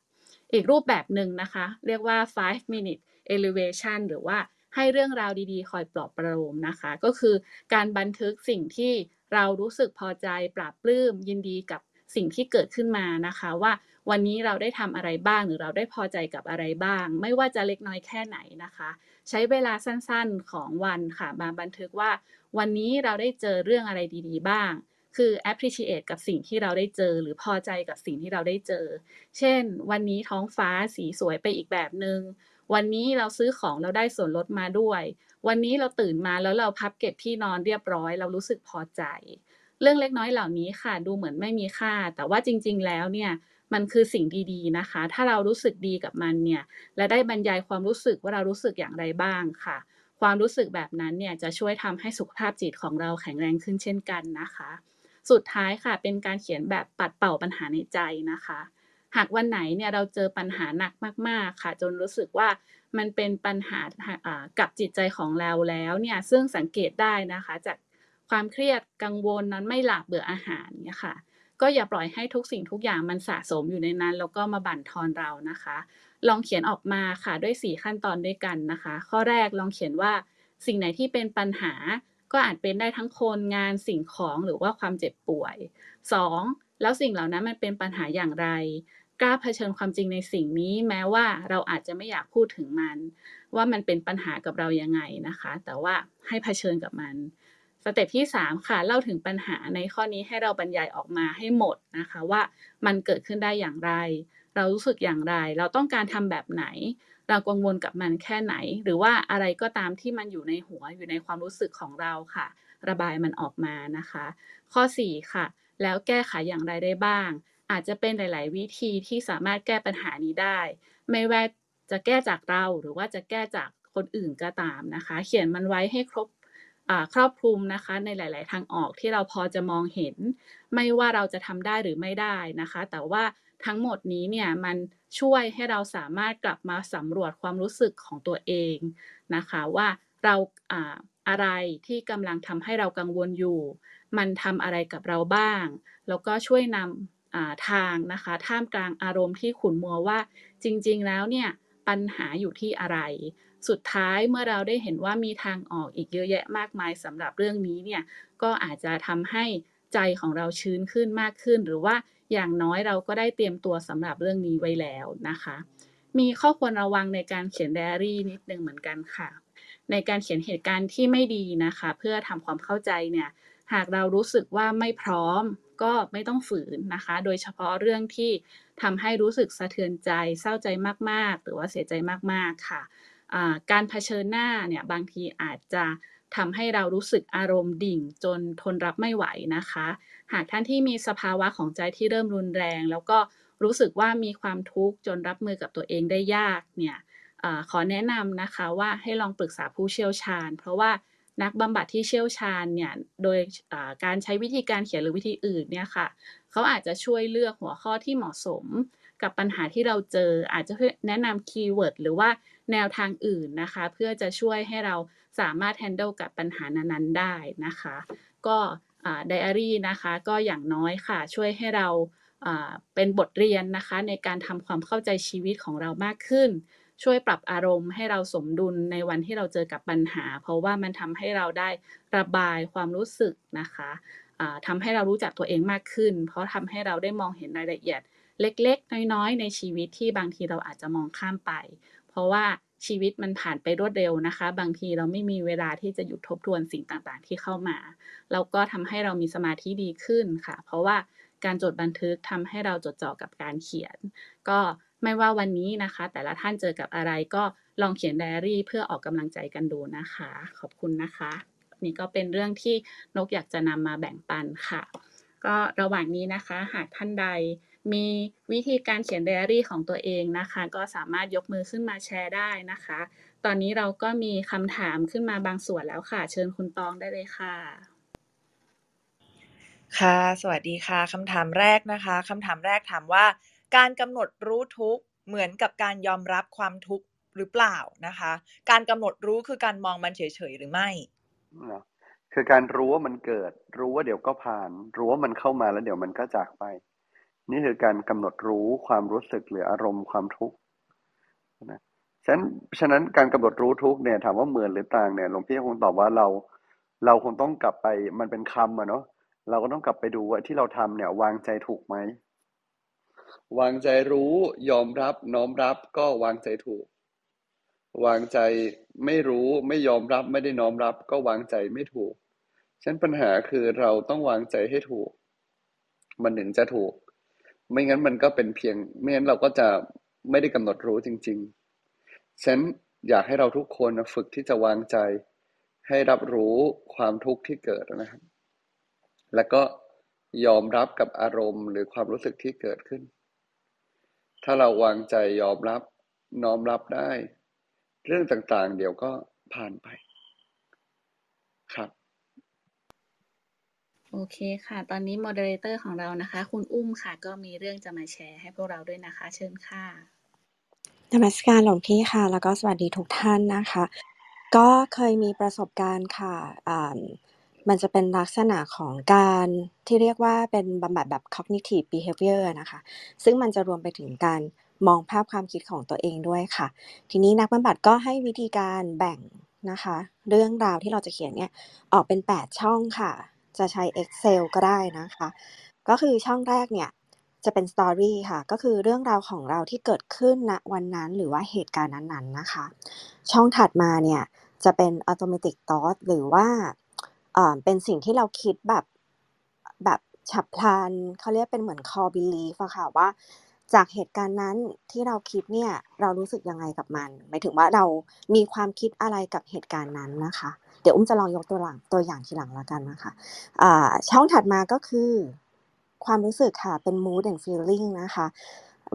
อีกรูปแบบหนึ่งนะคะ เรียกว่า five minute elevation หรือว่าให้เรื่องราวดีๆ คอยปลอบประโลมนะคะ ก็คือการบันทึกสิ่งที่เรารู้สึกพอใจปราบปลื้มยินดีกับสิ่งที่เกิดขึ้นมานะคะ ว่า วันนี้เราได้ทำอะไรบ้างหรือเราได้พอใจกับอะไรบ้าง ไม่ว่าจะเล็กน้อยแค่ไหนนะคะ ใช้เวลาสั้นๆของวันค่ะมาบันทึกว่า วันนี้เราได้เจอเรื่องอะไรดีๆ บ้าง คือ appreciate กับสิ่งที่เราได้เจอ หรือพอใจกับสิ่งที่เราได้เจอ เช่น วันนี้ท้องฟ้าสีสวยไปอีกแบบหนึง่งวันนี้เราซื้อของเราได้ส่วนลดมาด้วย วันนี้เราตื่นมาแล้วเราพับเก็บที่นอนเรียบร้อย เรารู้สึกพอใจ เรื่องเล็กน้อยเหล่านี้ค่ะ ดูเหมือนไม่มีค่า แต่ว่าจริง ๆ แล้วเนี่ย มันคือสิ่งดีๆนะคะ ถ้าเรารู้สึกดีกับมันเนี่ย และได้บรรยายความรู้สึกว่าเรารู้สึกอย่างไรบ้างค่ะ ความรู้สึกแบบนั้นเนี่ยจะช่วยทำให้สุขภาพจิตของเราแข็งแรงขึ้นเช่นกันนะคะ สุดท้ายค่ะเป็นการเขียนแบบปัดเป่าปัญหาในใจนะคะ หากวันไหนเนี่ยเราเจอปัญหาหนักมากๆค่ะ จนรู้สึกว่ามันเป็นปัญหากับจิตใจของเราแล้วเนี่ยซึ่งสังเกตได้นะคะจากความเครียดกังวลนั้นไม่หลับเบื่ออาหารเนี่ยค่ะ ก็อย่าปล่อยให้ทุกสิ่งทุกอย่างมันสะสมอยู่ในนั้น แล้วก็มาบั่นทอนเรานะคะ ลองเขียนออกมาค่ะด้วย 4 ขั้นตอนด้วยกันนะคะ ข้อแรกลองเขียนว่าสิ่งไหนที่เป็นปัญหา ก็อาจเป็นได้ทั้งคนงานสิ่งของหรือว่าความเจ็บป่วย 2. แล้วสิ่งเหล่านั้นมันเป็นปัญหาอย่างไรกล้าเผชิญความจริงในสิ่งนี้แม้ว่าเราอาจจะไม่อยากพูดถึงมัน ว่ามันเป็นปัญหากับเรายังไงนะคะ แต่ว่าให้เผชิญกับมัน สเต็ปที่ 3 ค่ะเล่าถึงปัญหาในข้อนี้ให้เราบรรยายออกมาให้หมดนะคะว่ามันเกิดขึ้นได้อย่างไร เรารู้สึกอย่างไร เราต้องการทำแบบไหน เรากังวลกับมันแค่ไหน หรือว่าอะไรก็ตามที่มันอยู่ในหัวอยู่ในความรู้สึกของเราค่ะ ระบายมันออกมานะคะ ข้อ 4 ค่ะ แล้วแก้ไขอย่างไรได้บ้าง อาจจะเป็นหลาย ๆ วิธีที่สามารถแก้ปัญหานี้ได้ ไม่ว่าจะแก้จากเราหรือว่าจะแก้จากคนอื่นก็ตามนะคะ เขียนมันไว้ให้ครบ ครอบคลุมนะคะในหลาย ๆ ทางออกที่เราพอจะมองเห็น ไม่ว่าเราจะทำได้หรือไม่ได้นะคะ แต่ว่าทั้งหมดนี้เนี่ยมันช่วยให้เราสามารถกลับมาสำรวจความรู้สึกของตัวเองนะคะว่าเราอะไรที่กำลังทำให้เรากังวลอยู่ มันทำอะไรกับเราบ้าง แล้วก็ช่วยนำทางนะคะท่ามกลางอารมณ์ที่ขุ่นมัวว่าจริง ๆ แล้วเนี่ยปัญหาอยู่ที่อะไร สุดท้ายเมื่อเราได้เห็นว่ามีทางออกอีกเยอะแยะมากมายสำหรับเรื่องนี้เนี่ยก็อาจจะทำให้ใจของเราชื้นขึ้นมากขึ้น หรือว่าอย่างน้อยเราก็ได้เตรียมตัวสำหรับเรื่องนี้ไว้แล้วนะคะ มีข้อควรระวังในการเขียนไดอารี่นิดนึงเหมือนกันค่ะ ในการเขียนเหตุการณ์ที่ไม่ดีนะคะ เพื่อทำความเข้าใจเนี่ยหากเรารู้สึกว่าไม่พร้อมก็ไม่ต้องฝืนนะคะ โดยเฉพาะเรื่องที่ทำให้รู้สึกสะเทือนใจ เศร้าใจมากๆ หรือว่าเสียใจมากๆค่ะ การเผชิญหน้าเนี่ยบางทีอาจจะทำให้เรารู้สึกอารมณ์ดิ่งจนทนรับไม่ไหวนะคะ หากท่านที่มีสภาวะของใจที่เริ่มรุนแรง แล้วก็รู้สึกว่ามีความทุกข์จนรับมือกับตัวเองได้ยากเนี่ยอขอแนะนำนะคะว่าให้ลองปรึกษาผู้เชี่ยวชาญ เพราะว่านักบำบัดที่เชี่ยวชาญเนี่ยโดยการใช้วิธีการเขียนหรือวิธีอื่นเนี่ยค่ะเขาอาจจะช่วยเลือกหัวข้อที่เหมาะสม กับปัญหาที่เราเจออาจจะแนะนำคีย์เวิร์ดหรือว่า แนวทางอื่นนะคะ เพื่อจะช่วยให้เราสามารถ handle กับปัญหานั้นๆได้นะคะ ก็ไดอารี่นะคะก็อย่างน้อยค่ะ ช่วยให้เราเป็นบทเรียนนะคะ ในการทำความเข้าใจชีวิตของเรามากขึ้น ช่วยปรับอารมณ์ให้เราสมดุลในวันที่เราเจอกับปัญหา เพราะว่ามันทำให้เราได้ระบายความรู้สึกนะคะทำให้เรารู้จักตัวเองมากขึ้น เพราะทำให้เราได้มองเห็นรายละเอียดเล็ก ๆ น้อย ๆ ในชีวิตที่บางทีเราอาจจะมองข้ามไป ราะว่าชีวิตมันผ่านไปรวดเร็วนะคะ บางทีเราไม่มีเวลาที่จะหยุดทบทวนสิ่งต่างๆ ที่เข้ามา แล้วก็ทำให้เรามีสมาธิดีขึ้นค่ะ เพราะว่าการจดบันทึกทำให้เราจดจ่อกับการเขียน ก็ไม่ว่าวันนี้นะคะ แต่ละท่านเจอกับอะไรก็ลองเขียนไดอารี่เพื่อออกกำลังใจกันดูนะคะ ขอบคุณนะคะ นี่ก็เป็นเรื่องที่นกอยากจะนำมาแบ่งปันค่ะ ก็ระหว่างนี้นะคะ หากท่านใด มีวิธีการเขียนไดอารี่ของตัวเองนะคะ ก็สามารถยกมือขึ้นมาแชร์ได้นะคะ ตอนนี้เราก็มีคำถามขึ้นมาบางส่วนแล้วค่ะ เชิญคุณตองได้เลยค่ะ ค่ะ สวัสดีค่ะคำถามแรกนะคะคำถามแรกถามว่า การกำหนดรู้ทุกเหมือนกับการยอมรับความทุกข์หรือเปล่านะคะ การกำหนดรู้คือการมองมันเฉยๆหรือไม่คือการรู้ว่ามันเกิด รู้ว่าเดี๋ยวก็ผ่าน รู้ว่ามันเข้ามาแล้วเดี๋ยวมันก็จากไป นี่คือการกำหนดรู้ความรู้สึกหรืออารมณ์ความทุกข์นะฉะนั้นฉะนั้นการกำหนดรู้ทุกเนี่ยถามว่าเหมือนหรือต่างเนี่ยหลวงพี่คงตอบว่าเรา เราคงต้องกลับไปมันเป็นคำอะเนาะเราก็ต้องกลับไปดูว่าที่เราทำเนี่ย วางใจถูกไหมวางใจรู้ยอมรับน้อมรับก็วางใจถูก วางใจไม่รู้ไม่ยอมรับไม่ได้น้อมรับ ก็วางใจไม่ถูกฉะนั้นปัญหาคือเราต้องวางใจให้ถูก มันถึงจะถูก ไม่งั้นมันก็เป็นเพียง ไม่งั้นเราก็จะไม่ได้กำหนดรู้จริง ๆ ฉันอยากให้เราทุกคนฝึกที่จะวางใจ ให้รับรู้ความทุกข์ที่เกิดนะครับ แล้วก็ยอมรับกับอารมณ์ หรือความรู้สึกที่เกิดขึ้น ถ้าเราวางใจยอมรับน้อมรับได้ เรื่องต่างๆ เดี๋ยวก็ผ่านไป ครับ โอเคค่ะ ตอนนี้ moderator ของเรานะคะ คุณอุ้มค่ะ ก็มีเรื่องจะมาแชร์ให้พวกเราด้วยนะคะ เชิญค่ะนมัสการหลวงพี่ค่ะ แล้วก็สวัสดีทุกท่านนะคะ ก็เคยมีประสบการณ์ค่ะอ่ามันจะเป็นลักษณะของการที่เรียกว่าเป็นบำบัดแบบ cognitive behavior นะคะ ซึ่งมันจะรวมไปถึงการมองภาพความคิดของตัวเองด้วยค่ะ ทีนี้นักบำบัดก็ให้วิธีการแบ่งนะคะ เรื่องราวที่เราจะเขียนเนี่ยออกเป็น 8 ช่องค่ะ จะใช้ Excel ก็ได้นะคะ ก็คือช่องแรกเนี่ยจะเป็น Story ค่ะ ก็คือเรื่องราวของเราที่เกิดขึ้นณวันนั้นหรือว่าเหตุการณ์นั้นๆนะคะ ช่องถัดมาเนี่ยจะเป็น Automatic Thought หรือว่าเป็นสิ่งที่เราคิดแบบแบบฉับพลันเขาเรียกเป็นเหมือน core belief อะค่ะว่าจากเหตุการณ์นั้นที่เราคิดเนี่ยเรารู้สึกยังไงกับมันหมายถึงว่าเรามีความคิดอะไรกับเหตุการณ์นั้นนะคะ ดี๋ยวอุ้มจะลองยกตัวหลังตัวอย่างทีหลังแล้วกันนะคะะช่องถัดมาก็คือ ความรู้สึกค่ะเป็น mood and feeling นะคะ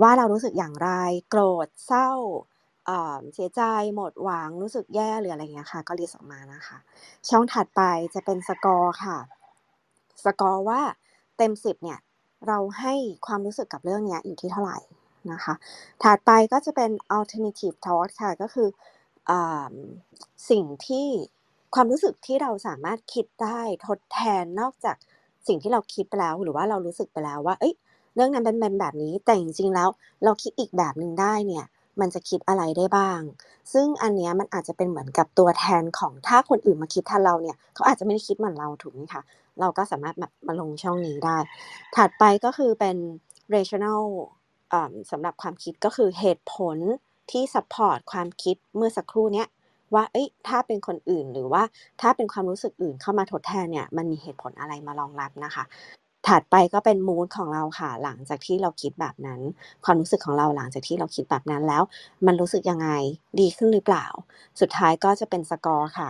ว่าเรารู้สึกอย่างไร โกรธเศร้าเสียใจหมดหวังรู้สึกแย่หรืออะไรเงี้ยค่ะ ก็รีสออกมานะคะ ช่องถัดไปจะเป็นสกอร์ค่ะ สกอร์ว่าเต็มสิบเนี่ยเราให้ความรู้สึกกับเรื่องนี้อยู่ที่เท่าไหร่นะคะ ถัดไปก็จะเป็น alternative thought ค่ะ ก็คืออสิ่งที่ ความรู้สึกที่เราสามารถคิดได้ทดแทนนอกจากสิ่งที่เราคิดไปแล้ว หรือว่าเรารู้สึกไปแล้วว่า เอ้ยเรื่องนั้นเป็นแบบนี้แต่จริงๆแล้ว เราคิดอีกแบบหนึ่งได้เนี่ยมันจะคิดอะไรได้บ้าง ซึ่งอันเนี้ยมันอาจจะเป็นเหมือนกับตัวแทนของถ้าคนอื่นมาคิดแทนเราเนี่ย เขาอาจจะไม่ได้คิดเหมือนเราถูกไหมคะ เราก็สามารถแบบมาลงช่องนี้ได้ ถัดไปก็คือเป็น rational สำหรับความคิดก็คือเหตุผลที่ support ความคิดเมื่อสักครู่เนี้ย ว่าเอ๊ยถ้าเป็นคนอื่นหรือว่าถ้าเป็นความรู้สึกอื่นเข้ามาทดแทนเนี่ยมันมีเหตุผลอะไรมารองรับนะคะ ถัดไปก็เป็นมูดของเราค่ะ หลังจากที่เราคิดแบบนั้น ความรู้สึกของเราหลังจากที่เราคิดแบบนั้นแล้ว มันรู้สึกยังไงดีขึ้นหรือเปล่า สุดท้ายก็จะเป็นสกอร์ค่ะ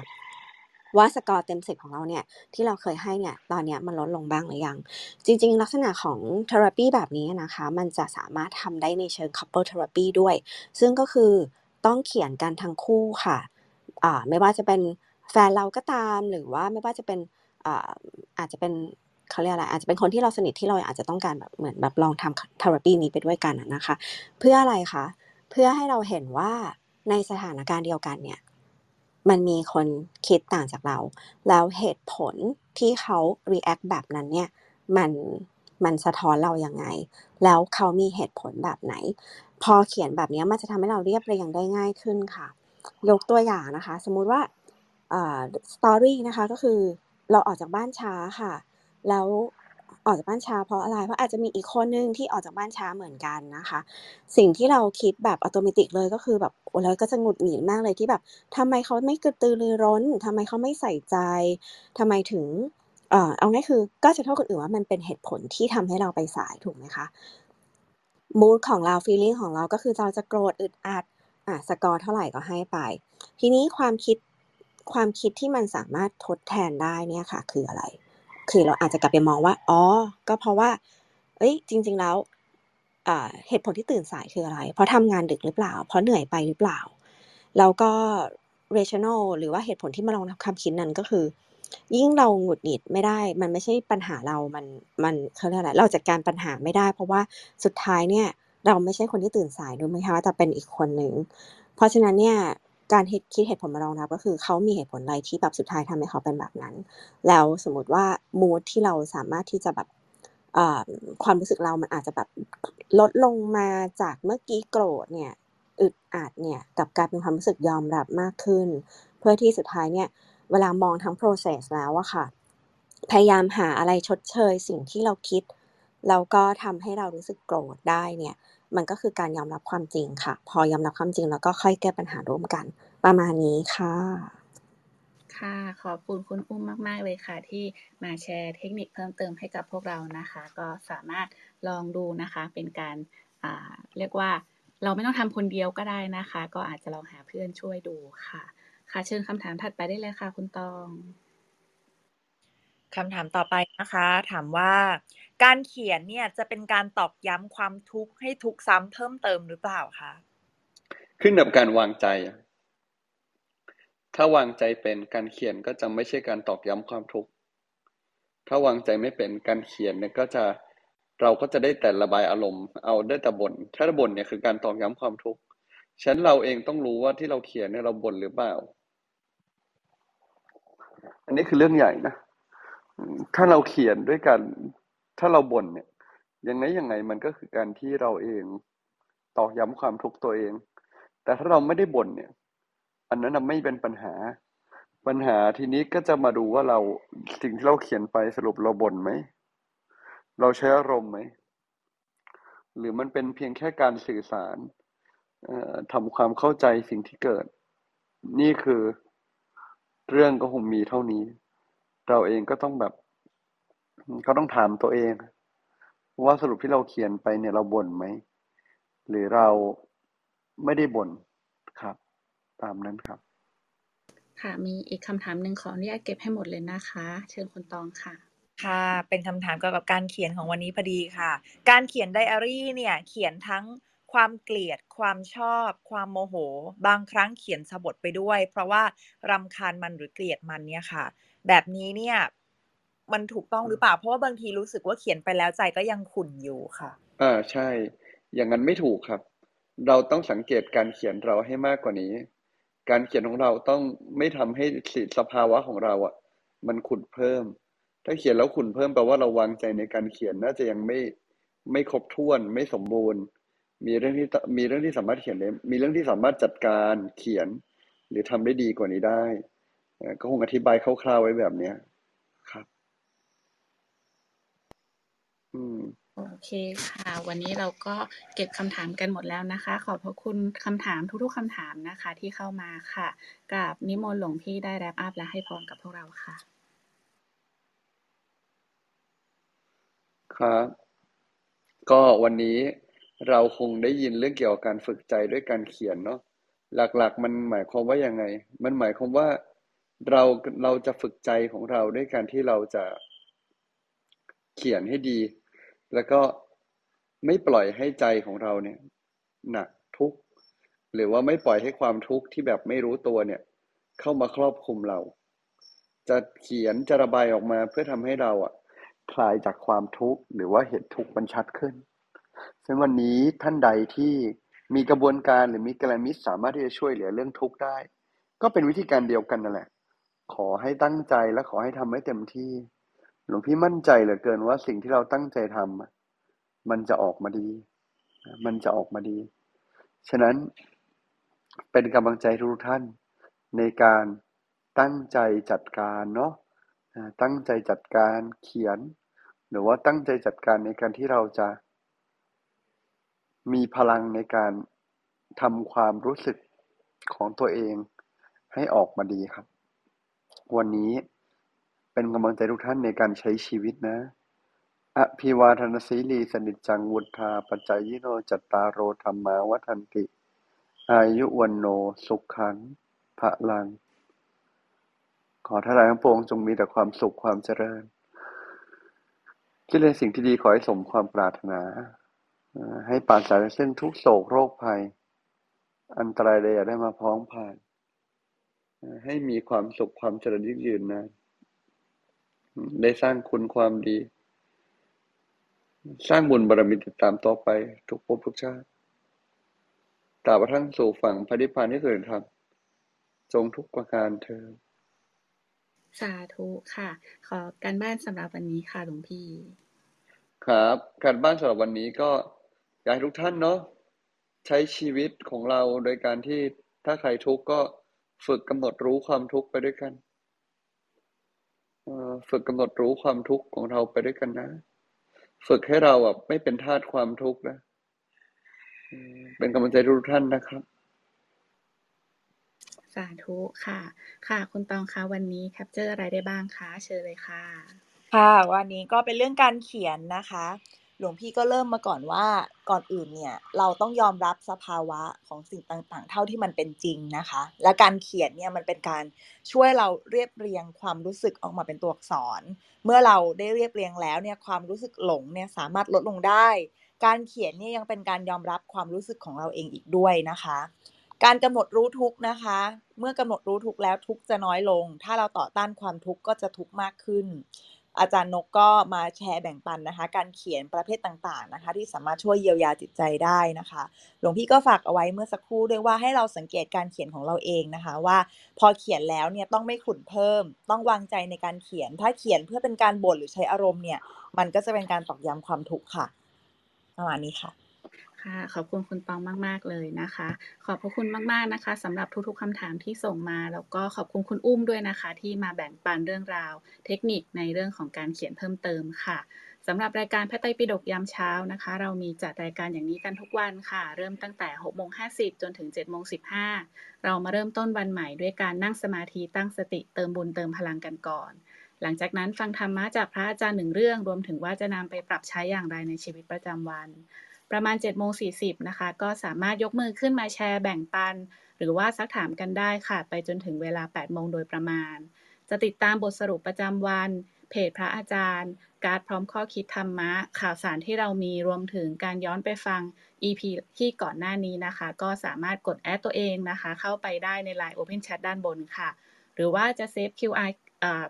ว่าสกอร์เต็ม10ของเราเนี่ยที่เราเคยให้เนี่ยตอนเนี้ยมันลดลงบ้างหรือยัง จริง ๆ ลักษณะของเทอราปีแบบนี้นะคะ มันจะสามารถทำได้ในเชิง couple therapy ด้วย ซึ่งก็คือต้องเขียนกันทั้งคู่ค่ะ ไม่ว่าจะเป็นแฟนเราก็ตาม หรือว่าไม่ว่าจะเป็นอ่าอาจจะเป็นเขาเรียกอะไรอาจจะเป็นคนที่เราสนิทที่เราอาจจะต้องการแบบเหมือนแบบลองทำ therapy นี้ไปด้วยกันนะคะ เพื่ออะไรคะเพื่อให้เราเห็นว่าในสถานการณ์เดียวกันเนี่ยมันมีคนคิดต่างจากเรา แล้วเหตุผลที่เขารีแอกต์แบบนั้นเนี่ยมันมันสะท้อนเรายังไง แล้วเขามีเหตุผลแบบไหน พอเขียนแบบนี้มันจะทำให้เราเรียบเรียงได้ง่ายขึ้นค่ะ ยกตัวอย่างนะคะ สมมุติว่าอ่า story นะคะก็คือเราออกจากบ้านช้าค่ะ แล้วออกจากบ้านช้าเพราะอะไร เพราะอาจจะมีอีกคนนึงที่ออกจากบ้านช้าเหมือนกันนะคะ สิ่งที่เราคิดแบบอัตโนมัติเลยก็คือแบบโอ้เราก็จะหงุดหงิดมากเลยที่แบบทำไมเขาไม่กระตือรือร้นทำไมเขาไม่ใส่ใจทำไมถึงเออเอาง่ายคือก็จะโทษคนอื่นว่ามันเป็นเหตุผลที่ทำให้เราไปสายถูกไหมคะมูดของเราฟีลลิงของเราก็คือเราจะโกรธอึดอัด อ่าสกอร์เท่าไหร่ก็ให้ไป ทีนี้ความคิดความคิดที่มันสามารถทดแทนได้เนี่ยค่ะ คืออะไร คือเราอาจจะกลับไปมองว่า อ๋อ ก็เพราะว่าเฮ้ย จริง ๆ แล้วอ่าเหตุผลที่ตื่นสายคืออะไร เพราะทำงานดึกหรือเปล่า เพราะเหนื่อยไปหรือเปล่า แล้วก็ rational หรือว่าเหตุผลที่มารองรับความคิดนั้นก็คือ ยิ่งเราหงุดหงิดไม่ได้ มันไม่ใช่ปัญหาเรา มัน มันเขาเรียกอะไร เราจัดการปัญหาไม่ได้ เพราะว่าสุดท้ายเนี่ย เราไม่ใช่คนที่ตื่นสายถูกไหมคะแต่เป็นอีกคนหนึ่งเพราะฉะนั้นเนี่ยการคิดเหตุผลมารองรับก็คือเขามีเหตุผลอะไรที่แบบสุดท้ายทำให้เขาเป็นแบบนั้น แล้วสมมติว่ามูดที่เราสามารถที่จะแบบความรู้สึกเรามันอาจจะแบบลดลงมาจากเมื่อกี้โกรธเนี่ยอึดอัดเนี่ยกับกายเป็นความรู้สึกยอมรับมากขึ้น เพื่อที่สุดท้ายเนี่ยเวลามองทั้ง process แล้วอะค่ะ พยายามหาอะไรชดเชยสิ่งที่เราคิดแล้วก็ทำให้เรารู้สึกโกรธได้เนี่ย มันก็คือการยอมรับความจริงค่ะ พอยอมรับความจริงแล้วก็ค่อยแก้ปัญหาร่วมกัน ประมาณนี้ค่ะ ค่ะขอบคุณคุณอุ้มมาก ๆ เลยค่ะ ที่มาแชร์เทคนิคเพิ่มเติมให้กับพวกเรานะคะ ก็สามารถลองดูนะคะเป็นการอ่าเรียกว่าเราไม่ต้องทำคนเดียวก็ได้นะคะ ก็อาจจะลองหาเพื่อนช่วยดูค่ะ ค่ะเชิญคำถามถัดไปได้เลยค่ะ คุณตอง คำถามต่อไปนะคะ ถามว่า การเขียนเนี่ยจะเป็นการตอกย้ำความทุกข์ให้ทุกข์ซ้ำเพิ่มเติมหรือเปล่าคะ?ขึ้นกับการวางใจอะถ้าวางใจเป็นการเขียนก็จะไม่ใช่การตอกย้ำความทุกข์ ถ้าวางใจไม่เป็นการเขียนเนี่ยก็จะเราก็จะได้แต่ระบายอารมณ์ เอาได้แต่บ่นถ้าบ่นเนี่ยคือการตอกย้ำความทุกข์ฉะนั้นเราเองต้องรู้ว่าที่เราเขียนเนี่ยเราบ่นหรือเปล่า อันนี้คือเรื่องใหญ่นะอืม ถ้าเราเขียนด้วยการถ้าเราบ่นเนี่ย ยังไงยังไงมันก็คือการที่เราเองตอกย้ำความทุกข์ตัวเอง แต่ถ้าเราไม่ได้บ่นเนี่ย อันนั้นไม่เป็นปัญหา ปัญหาทีนี้ก็จะมาดูว่าเราสิ่งที่เราเขียนไปสรุปเราบ่นไหม เราใช้อารมณ์ไหม หรือมันเป็นเพียงแค่การสื่อสารทำความเข้าใจสิ่งที่เกิด นี่คือเรื่องก็คงมีเท่านี้ เราเองก็ต้องแบบอืมก็ต้องถามตัวเอง ว่าสรุปที่เราเขียนไปเนี่ยเราบ่นไหม หรือเราไม่ได้บ่นครับ ตามนั้นครับ ค่ะมีอีกคำถามหนึ่งขออนุญาตเก็บให้หมดเลยนะคะ เชิญคุณตองค่ะค่ะเป็นคำถามเกี่ยวกับการเขียนของวันนี้พอดีค่ะ การเขียนไดอารีเนี่ย เขียนทั้งความเกลียด ความชอบ ความโมโห บางครั้งเขียนสบถไปด้วย เพราะว่ารำคาญมันหรือเกลียดมันเนี่ยค่ะ แบบนี้เนี่ย มันถูกต้องหรือเปล่า?เพราะว่าบางทีรู้สึกว่าเขียนไปแล้วใจก็ยังขุ่นอยู่ค่ะอาใช่ อย่างงั้นไม่ถูกครับ เราต้องสังเกตการเขียนเราให้มากกว่านี้ การเขียนของเราต้องไม่ทำให้สิสภาวะของเราอะมันขุ่นเพิ่ม ถ้าเขียนแล้วขุ่นเพิ่มแปลว่าเราวางใจในการเขียนน่าจะยังไม่ไม่ครบถ้วนไม่สมบูรณ์ มีเรื่องที่ตมีเรื่องที่สามารถเขียนได้มีเรื่องที่สามารถจัดการเขียน หรือทำได้ดีกว่านี้ได้เอ่อ ก็คงอธิบายคร่าวๆไว้แบบเนี้ยครับ อืมโอเคค่ะ วันนี้เราก็เก็บคำถามกันหมดแล้วนะคะ ขอบพระคุณคำถามทุกๆคำถามนะคะ ที่เข้ามาค่ะกราบนิมนต์หลวงพี่ได้แรปอัพและให้พรกับพวกเราค่ะ ครับ ก็วันนี้เราคงได้ยินเรื่องเกี่ยวกับการฝึกใจด้วยการเขียนเนาะหลักๆ มันหมายความว่ายังไง มันหมายความว่า เราเราจะฝึกใจของเราด้วยการที่เราจะเขียนให้ดี แล้วก็ไม่ปล่อยให้ใจของเราเนี่ยหนักทุกข์หรือว่าไม่ปล่อยให้ความทุกข์ที่แบบไม่รู้ตัวเนี่ย เข้ามาครอบคลุมเรา จะเขียนจะระบายออกมาเพื่อทำให้เราอะคลายจากความทุกข์หรือว่าเห็นทุกข์มันชัดขึ้นซึ่งวันนี้ท่านใดที่มีกระบวนการหรือมีกลมิตสามารถที่จะช่วยเหลือเรื่องทุกข์ได้ ก็เป็นวิธีการเดียวกันนั่นแหละ ขอให้ตั้งใจและขอให้ทำให้เต็มที่ หลวงพี่มั่นใจเหลือเกินว่าสิ่งที่เราตั้งใจทำมันจะออกมาดี มันจะออกมาดี ฉะนั้นเป็นกำลังใจทุกท่าน ในการตั้งใจจัดการเนาะตั้งใจจัดการเขียน หรือว่าตั้งใจจัดการในการที่เราจะ มีพลังในการทำความรู้สึกของตัวเองให้ออกมาดีครับ วันนี้เป็นกำลังใจทุกท่านในการใช้ชีวิตนะอภิวาทนาสีลีสนิจจังวุธาปัจจยิโนจัตตารโรธรรมาวัันติ อายุวันโนสุขขังพระลัง ขอท่านทั้งปวงจงมีแต่ความสุขความเจริญคิดในสิ่งที่ดีขอให้สมความปรารถนา ให้ปราศจากซึ่งทุกโศกโรคภัย อันตรายใดอย่าได้มาพ้องผ่าน ให้มีความสุขความเจริญยิ่งยืนนานอืมได้สร้างคุณความดี สร้างบุญบารมีติดตามต่อไป ทุกภพทุกชาติตราบกระทั่งสู่ฝั่งพระนิพพานที่สุดธรรมจงทุกประการเธอญสาธุค่ะ ขอการบ้านสำหรับวันนี้ค่ะหลวงพี่ ครับ การบ้านสำหรับวันนี้ก็อยากให้ทุกท่านเนาะใช้ชีวิตของเราโดยการที่ถ้าใครทุกข์ก็ ฝึกกำหนดรู้ความทุกข์ไปด้วยกันเอ่อฝึกกำหนดรู้ความทุกข์ของเราไปด้วยกันนะ ฝึกให้เราอะไม่เป็นทาสความทุกข์นะอืมเป็นกำลังใจทุกท่านนะครับ สาธุค่ะ ค่ะ คุณตองคะวันนี้แคปเจอร์อะไรได้บ้างคะเชิญเลยค่ะ ค่ะ วันนี้ก็เป็นเรื่องการเขียนนะคะห ลวงพี่ก็เริ่มมาก่อนว่าก่อนอื่นเนี่ยเราต้องยอมรับสภาวะของสิ่งต่างๆ เท่าที่มันเป็นจริงนะคะ และการเขียนเนี่ยมันเป็นการช่วยเราเรียบเรียงความรู้สึกออกมาเป็นตัวอักษร เมื่อเราได้เรียบเรียงแล้วเนี่ยความรู้สึกหลงเนี่ยสามารถลดลงได้ การเขียนเนี่ยยังเป็นการยอมรับความรู้สึกของเราเองอีกด้วยนะคะ การกำหนดรู้ทุกนะคะ เมื่อกำหนดรู้ทุกแล้วทุกจะน้อยลง ถ้าเราต่อต้านความทุกข์ก็จะทุกข์มากขึ้น อาจารย์นกก็มาแชร์แบ่งปันนะคะ การเขียนประเภทต่างๆนะคะ ที่สามารถช่วยเยียวยาจิตใจได้นะคะ หลวงพี่ก็ฝากเอาไว้เมื่อสักครู่ด้วยว่าให้เราสังเกตการเขียนของเราเองนะคะ ว่าพอเขียนแล้วเนี่ยต้องไม่ขุนเพิ่ม ต้องวางใจในการเขียน ถ้าเขียนเพื่อเป็นการบ่นหรือใช้อารมณ์เนี่ย มันก็จะเป็นการตอกย้ำความทุกข์ค่ะประมาณนี้ค่ะ ค่ะขอบคุณคุณตองมาก ๆ เลยนะคะ ขอบพระคุณมากๆนะคะสำหรับทุกๆคำถามที่ส่งมา แล้วก็ขอบคุณคุณอุ้มด้วยนะคะ ที่มาแบ่งปันเรื่องราว เทคนิคในเรื่องของการเขียนเพิ่มเติมค่ะสำหรับรายการพระไตรปิฎกยามเช้านะคะ เรามีจัดรายการอย่างนี้กันทุกวันค่ะ เริ่มตั้งแต่6โมง50 จนถึง7โมง15 เรามาเริ่มต้นวันใหม่ด้วยการนั่งสมาธิตั้งสติเติมบุญเติมพลังกันก่อน หลังจากนั้นฟังธรรมะจากพระอาจารย์หนึ่งเรื่อง รวมถึงว่าจะนำไปปรับใช้อย่างไรในชีวิตประจำวัน ประมาณ7โมง40นะคะ ก็สามารถยกมือขึ้นมาแชร์แบ่งปัน หรือว่าซักถามกันได้ค่ะ ไปจนถึงเวลา8โมงโดยประมาณ จะติดตามบทสรุปประจำวัน เพจพระอาจารย์ การพร้อมข้อคิดธรรมะ ข่าวสารที่เรามีรวมถึงการย้อนไปฟัง EP ที่ก่อนหน้านี้นะคะ ก็สามารถกด add ตัวเองนะคะ เข้าไปได้ใน Line Open Chat ด้านบนค่ะ หรือว่าจะ save QR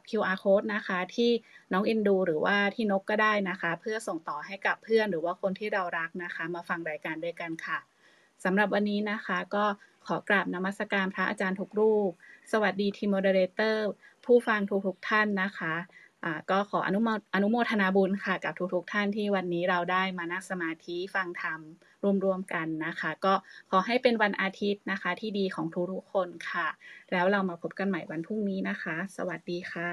QR code นะคะ ที่น้องเอ็นดู หรือว่าที่นกก็ได้นะคะ เพื่อส่งต่อให้กับเพื่อนหรือว่าคนที่เรารักนะคะ มาฟังรายการด้วยกันค่ะสำหรับวันนี้นะคะก็ขอกราบนมัสการพระอาจารย์ทุกรูป สวัสดีทีม moderator ผู้ฟังทุกๆท่านนะคะอ่า ก็ขออนุโมอนุโมทนาบุญค่ะกับทุกๆท่านที่วันนี้เราได้มานั่งสมาธิฟังธรรมร่วมๆกันนะคะ ก็ขอให้เป็นวันอาทิตย์นะคะ ที่ดีของทุกๆคนค่ะ แล้วเรามาพบกันใหม่วันพรุ่งนี้นะคะ สวัสดีค่ะ